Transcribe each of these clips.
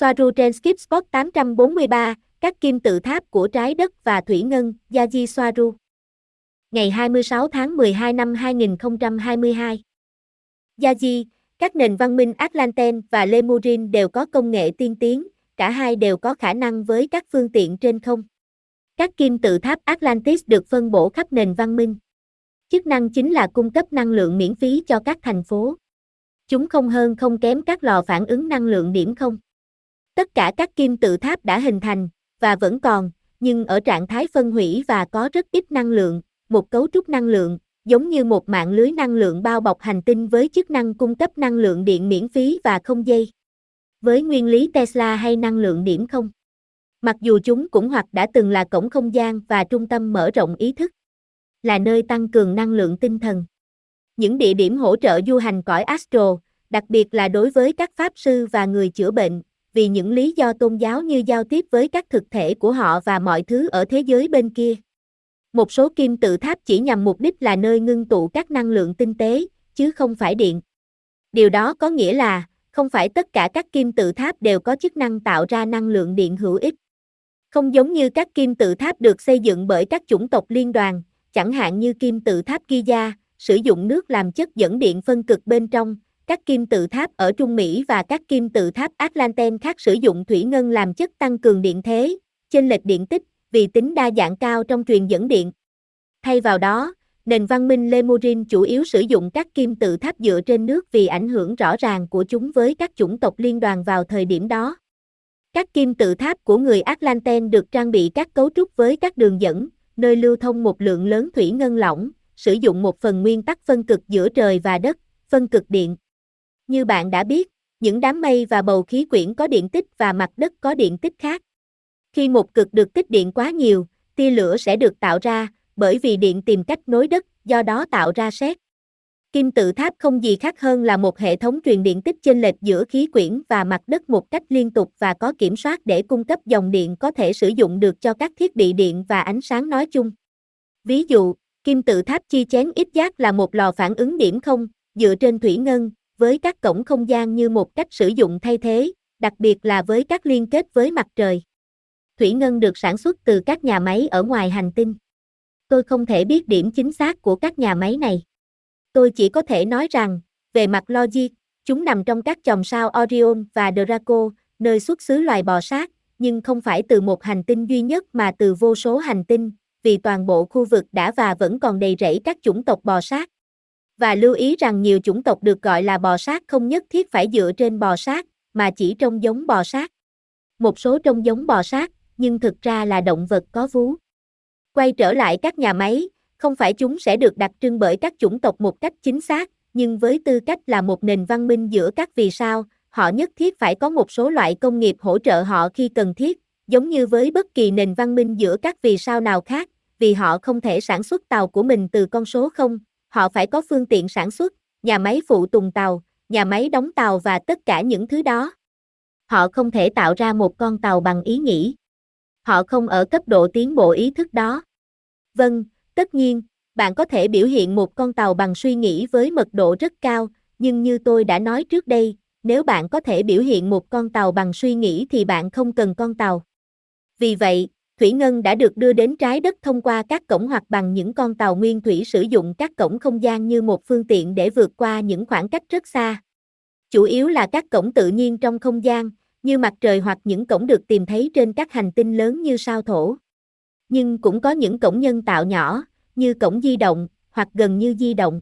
Soaru trên Skip Spot 843, các kim tự tháp của trái đất và thủy ngân, Yaji Soaru. Ngày 26 tháng 12 năm 2022. Yaji, các nền văn minh Atlanten và Lemurin đều có công nghệ tiên tiến, cả hai đều có khả năng với các phương tiện trên không. Các kim tự tháp Atlantis được phân bổ khắp nền văn minh. Chức năng chính là cung cấp năng lượng miễn phí cho các thành phố. Chúng không hơn không kém các lò phản ứng năng lượng điểm không. Tất cả các kim tự tháp đã hình thành, và vẫn còn, nhưng ở trạng thái phân hủy và có rất ít năng lượng, một cấu trúc năng lượng, giống như một mạng lưới năng lượng bao bọc hành tinh với chức năng cung cấp năng lượng điện miễn phí và không dây. Với nguyên lý Tesla hay năng lượng điểm không? Mặc dù chúng cũng hoặc đã từng là cổng không gian và trung tâm mở rộng ý thức, là nơi tăng cường năng lượng tinh thần. Những địa điểm hỗ trợ du hành cõi astro, đặc biệt là đối với các pháp sư và người chữa bệnh, vì những lý do tôn giáo như giao tiếp với các thực thể của họ và mọi thứ ở thế giới bên kia. Một số kim tự tháp chỉ nhằm mục đích là nơi ngưng tụ các năng lượng tinh tế, chứ không phải điện. Điều đó có nghĩa là, không phải tất cả các kim tự tháp đều có chức năng tạo ra năng lượng điện hữu ích. Không giống như các kim tự tháp được xây dựng bởi các chủng tộc liên đoàn, chẳng hạn như kim tự tháp Giza, sử dụng nước làm chất dẫn điện phân cực bên trong, các kim tự tháp ở Trung Mỹ và các kim tự tháp Atlanten khác sử dụng thủy ngân làm chất tăng cường điện thế, chênh lệch điện tích, vì tính đa dạng cao trong truyền dẫn điện. Thay vào đó, nền văn minh Lemurin chủ yếu sử dụng các kim tự tháp dựa trên nước vì ảnh hưởng rõ ràng của chúng với các chủng tộc liên đoàn vào thời điểm đó. Các kim tự tháp của người Atlanten được trang bị các cấu trúc với các đường dẫn, nơi lưu thông một lượng lớn thủy ngân lỏng, sử dụng một phần nguyên tắc phân cực giữa trời và đất, phân cực điện. Như bạn đã biết, những đám mây và bầu khí quyển có điện tích và mặt đất có điện tích khác. Khi một cực được tích điện quá nhiều, tia lửa sẽ được tạo ra, bởi vì điện tìm cách nối đất, do đó tạo ra sét. Kim tự tháp không gì khác hơn là một hệ thống truyền điện tích chênh lệch giữa khí quyển và mặt đất một cách liên tục và có kiểm soát để cung cấp dòng điện có thể sử dụng được cho các thiết bị điện và ánh sáng nói chung. Ví dụ, kim tự tháp chi chén ít giác là một lò phản ứng điểm không, dựa trên thủy ngân, với các cổng không gian như một cách sử dụng thay thế, đặc biệt là với các liên kết với mặt trời. Thủy ngân được sản xuất từ các nhà máy ở ngoài hành tinh. Tôi không thể biết điểm chính xác của các nhà máy này. Tôi chỉ có thể nói rằng, về mặt logic, chúng nằm trong các chòm sao Orion và Draco, nơi xuất xứ loài bò sát, nhưng không phải từ một hành tinh duy nhất mà từ vô số hành tinh, vì toàn bộ khu vực đã và vẫn còn đầy rẫy các chủng tộc bò sát. Và lưu ý rằng nhiều chủng tộc được gọi là bò sát không nhất thiết phải dựa trên bò sát, mà chỉ trông giống bò sát. Một số trông giống bò sát, nhưng thực ra là động vật có vú. Quay trở lại các nhà máy, không phải chúng sẽ được đặc trưng bởi các chủng tộc một cách chính xác, nhưng với tư cách là một nền văn minh giữa các vì sao, họ nhất thiết phải có một số loại công nghiệp hỗ trợ họ khi cần thiết, giống như với bất kỳ nền văn minh giữa các vì sao nào khác, vì họ không thể sản xuất tàu của mình từ con số không, họ phải có phương tiện sản xuất, nhà máy phụ tùng tàu, nhà máy đóng tàu và tất cả những thứ đó. Họ không thể tạo ra một con tàu bằng ý nghĩ. Họ không ở cấp độ tiến bộ ý thức đó. Vâng, tất nhiên, bạn có thể biểu hiện một con tàu bằng suy nghĩ với mật độ rất cao, nhưng như tôi đã nói trước đây, nếu bạn có thể biểu hiện một con tàu bằng suy nghĩ thì bạn không cần con tàu. Vì vậy, thủy ngân đã được đưa đến trái đất thông qua các cổng hoặc bằng những con tàu nguyên thủy sử dụng các cổng không gian như một phương tiện để vượt qua những khoảng cách rất xa. Chủ yếu là các cổng tự nhiên trong không gian, như mặt trời hoặc những cổng được tìm thấy trên các hành tinh lớn như sao thổ. Nhưng cũng có những cổng nhân tạo nhỏ, như cổng di động, hoặc gần như di động.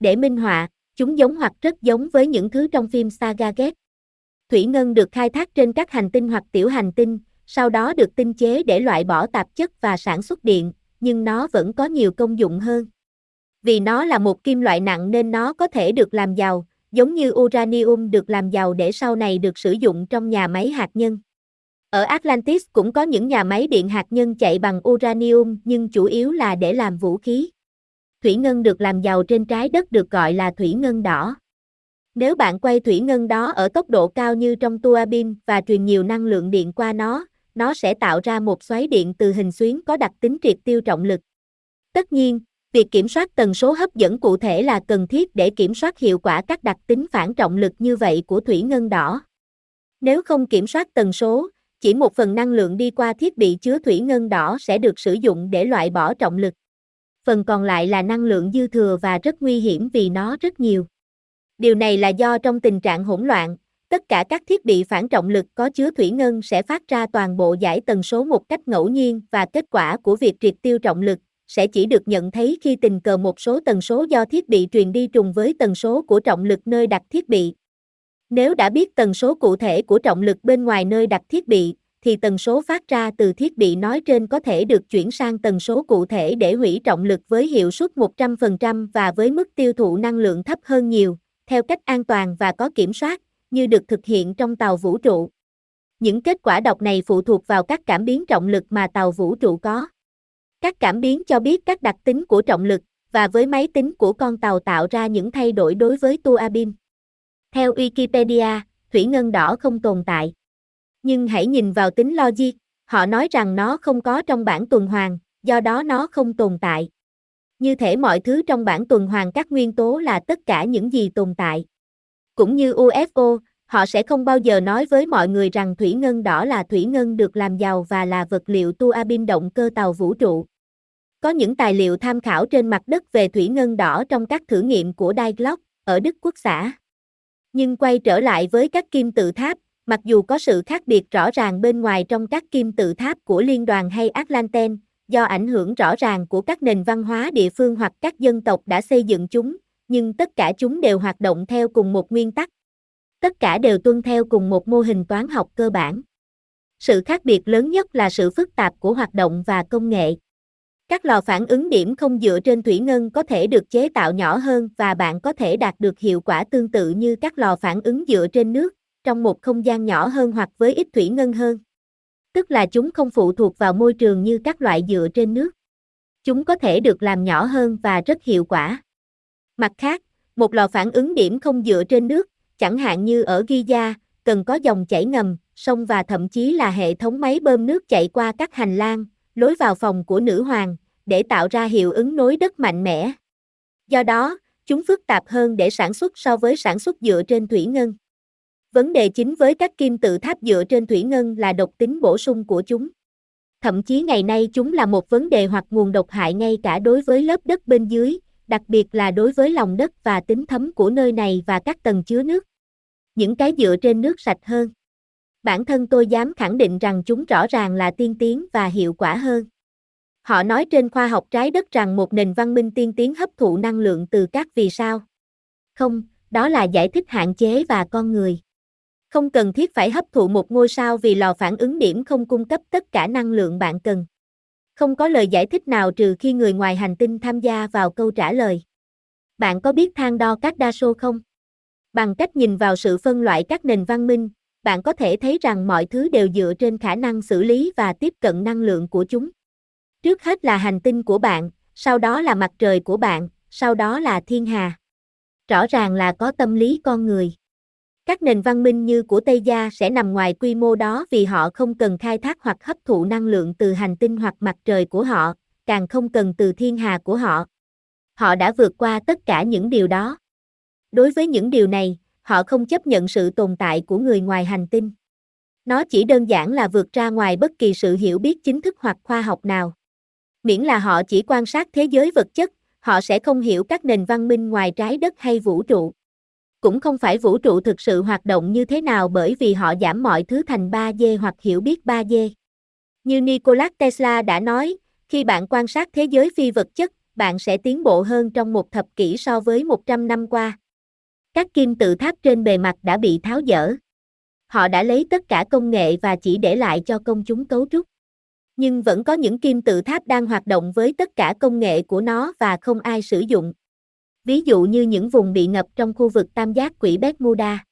Để minh họa, chúng giống hoặc rất giống với những thứ trong phim Saga Gate. Thủy ngân được khai thác trên các hành tinh hoặc tiểu hành tinh, sau đó được tinh chế để loại bỏ tạp chất và sản xuất điện, nhưng nó vẫn có nhiều công dụng hơn. Vì nó là một kim loại nặng nên nó có thể được làm giàu, giống như uranium được làm giàu để sau này được sử dụng trong nhà máy hạt nhân. Ở Atlantis cũng có những nhà máy điện hạt nhân chạy bằng uranium nhưng chủ yếu là để làm vũ khí. Thủy ngân được làm giàu trên trái đất được gọi là thủy ngân đỏ. Nếu bạn quay thủy ngân đó ở tốc độ cao như trong tua bin và truyền nhiều năng lượng điện qua nó, nó sẽ tạo ra một xoáy điện từ hình xuyến có đặc tính triệt tiêu trọng lực. Tất nhiên, việc kiểm soát tần số hấp dẫn cụ thể là cần thiết để kiểm soát hiệu quả các đặc tính phản trọng lực như vậy của thủy ngân đỏ. Nếu không kiểm soát tần số, chỉ một phần năng lượng đi qua thiết bị chứa thủy ngân đỏ sẽ được sử dụng để loại bỏ trọng lực. Phần còn lại là năng lượng dư thừa và rất nguy hiểm vì nó rất nhiều. Điều này là do trong tình trạng hỗn loạn, tất cả các thiết bị phản trọng lực có chứa thủy ngân sẽ phát ra toàn bộ giải tần số một cách ngẫu nhiên và kết quả của việc triệt tiêu trọng lực sẽ chỉ được nhận thấy khi tình cờ một số tần số do thiết bị truyền đi trùng với tần số của trọng lực nơi đặt thiết bị. Nếu đã biết tần số cụ thể của trọng lực bên ngoài nơi đặt thiết bị, thì tần số phát ra từ thiết bị nói trên có thể được chuyển sang tần số cụ thể để hủy trọng lực với hiệu suất 100% và với mức tiêu thụ năng lượng thấp hơn nhiều, theo cách an toàn và có kiểm soát, như được thực hiện trong tàu vũ trụ. Những kết quả đọc này phụ thuộc vào các cảm biến trọng lực mà tàu vũ trụ có. Các cảm biến cho biết các đặc tính của trọng lực, và với máy tính của con tàu tạo ra những thay đổi đối với tua bin. Theo Wikipedia, thủy ngân đỏ không tồn tại. Nhưng hãy nhìn vào tính logic, họ nói rằng nó không có trong bảng tuần hoàn, do đó nó không tồn tại. Như thể mọi thứ trong bảng tuần hoàn các nguyên tố là tất cả những gì tồn tại. Cũng như UFO, họ sẽ không bao giờ nói với mọi người rằng thủy ngân đỏ là thủy ngân được làm giàu và là vật liệu tua bin động cơ tàu vũ trụ. Có những tài liệu tham khảo trên mặt đất về thủy ngân đỏ trong các thử nghiệm của Die Glock ở Đức Quốc xã. Nhưng quay trở lại với các kim tự tháp, mặc dù có sự khác biệt rõ ràng bên ngoài trong các kim tự tháp của liên đoàn hay Atlanten, do ảnh hưởng rõ ràng của các nền văn hóa địa phương hoặc các dân tộc đã xây dựng chúng, nhưng tất cả chúng đều hoạt động theo cùng một nguyên tắc. Tất cả đều tuân theo cùng một mô hình toán học cơ bản. Sự khác biệt lớn nhất là sự phức tạp của hoạt động và công nghệ. Các lò phản ứng điểm không dựa trên thủy ngân có thể được chế tạo nhỏ hơn và bạn có thể đạt được hiệu quả tương tự như các lò phản ứng dựa trên nước, trong một không gian nhỏ hơn hoặc với ít thủy ngân hơn. Tức là chúng không phụ thuộc vào môi trường như các loại dựa trên nước. Chúng có thể được làm nhỏ hơn và rất hiệu quả. Mặt khác, một lò phản ứng điểm không dựa trên nước, chẳng hạn như ở Giza, cần có dòng chảy ngầm, sông và thậm chí là hệ thống máy bơm nước chạy qua các hành lang, lối vào phòng của nữ hoàng, để tạo ra hiệu ứng nối đất mạnh mẽ. Do đó, chúng phức tạp hơn để sản xuất so với sản xuất dựa trên thủy ngân. Vấn đề chính với các kim tự tháp dựa trên thủy ngân là độc tính bổ sung của chúng. Thậm chí ngày nay chúng là một vấn đề hoặc nguồn độc hại ngay cả đối với lớp đất bên dưới, đặc biệt là đối với lòng đất và tính thấm của nơi này và các tầng chứa nước. Những cái dựa trên nước sạch hơn. Bản thân tôi dám khẳng định rằng chúng rõ ràng là tiên tiến và hiệu quả hơn. Họ nói trên khoa học trái đất rằng một nền văn minh tiên tiến hấp thụ năng lượng từ các vì sao. Không, đó là giải thích hạn chế và con người. Không cần thiết phải hấp thụ một ngôi sao vì lò phản ứng điểm không cung cấp tất cả năng lượng bạn cần. Không có lời giải thích nào trừ khi người ngoài hành tinh tham gia vào câu trả lời. Bạn có biết thang đo các đa số không? Bằng cách nhìn vào sự phân loại các nền văn minh, bạn có thể thấy rằng mọi thứ đều dựa trên khả năng xử lý và tiếp cận năng lượng của chúng. Trước hết là hành tinh của bạn, sau đó là mặt trời của bạn, sau đó là thiên hà. Rõ ràng là có tâm lý con người. Các nền văn minh như của Tây Gia sẽ nằm ngoài quy mô đó vì họ không cần khai thác hoặc hấp thụ năng lượng từ hành tinh hoặc mặt trời của họ, càng không cần từ thiên hà của họ. Họ đã vượt qua tất cả những điều đó. Đối với những điều này, họ không chấp nhận sự tồn tại của người ngoài hành tinh. Nó chỉ đơn giản là vượt ra ngoài bất kỳ sự hiểu biết chính thức hoặc khoa học nào. Miễn là họ chỉ quan sát thế giới vật chất, họ sẽ không hiểu các nền văn minh ngoài trái đất hay vũ trụ cũng không phải vũ trụ thực sự hoạt động như thế nào bởi vì họ giảm mọi thứ thành 3D hoặc hiểu biết 3D. Như Nikola Tesla đã nói, khi bạn quan sát thế giới phi vật chất, bạn sẽ tiến bộ hơn trong một thập kỷ so với 100 năm qua. Các kim tự tháp trên bề mặt đã bị tháo dỡ. Họ đã lấy tất cả công nghệ và chỉ để lại cho công chúng cấu trúc. Nhưng vẫn có những kim tự tháp đang hoạt động với tất cả công nghệ của nó và không ai sử dụng ví dụ như những vùng bị ngập trong khu vực tam giác quỹ Bermuda,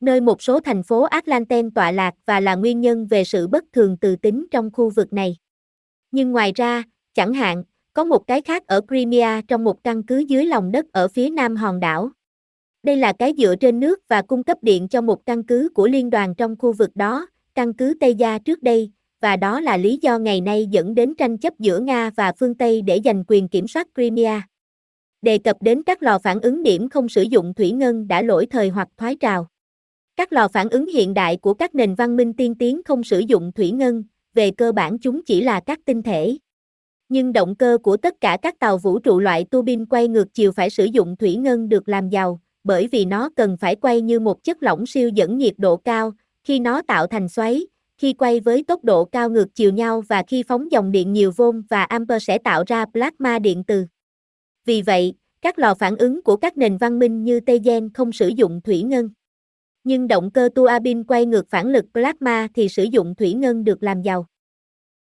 nơi một số thành phố Atlanten tọa lạc và là nguyên nhân về sự bất thường từ tính trong khu vực này. Nhưng ngoài ra, chẳng hạn, có một cái khác ở Crimea trong một căn cứ dưới lòng đất ở phía nam hòn đảo. Đây là cái dựa trên nước và cung cấp điện cho một căn cứ của liên đoàn trong khu vực đó, căn cứ Tây Gia trước đây, và đó là lý do ngày nay dẫn đến tranh chấp giữa Nga và phương Tây để giành quyền kiểm soát Crimea đề cập đến các lò phản ứng điểm không sử dụng thủy ngân đã lỗi thời hoặc thoái trào. Các lò phản ứng hiện đại của các nền văn minh tiên tiến không sử dụng thủy ngân, về cơ bản chúng chỉ là các tinh thể. Nhưng động cơ của tất cả các tàu vũ trụ loại tua bin quay ngược chiều phải sử dụng thủy ngân được làm giàu, bởi vì nó cần phải quay như một chất lỏng siêu dẫn nhiệt độ cao, khi nó tạo thành xoáy, khi quay với tốc độ cao ngược chiều nhau và khi phóng dòng điện nhiều vôn và amper sẽ tạo ra plasma điện từ. Vì vậy, các lò phản ứng của các nền văn minh như Tây Gen không sử dụng thủy ngân. Nhưng động cơ tua bin quay ngược phản lực plasma thì sử dụng thủy ngân được làm giàu.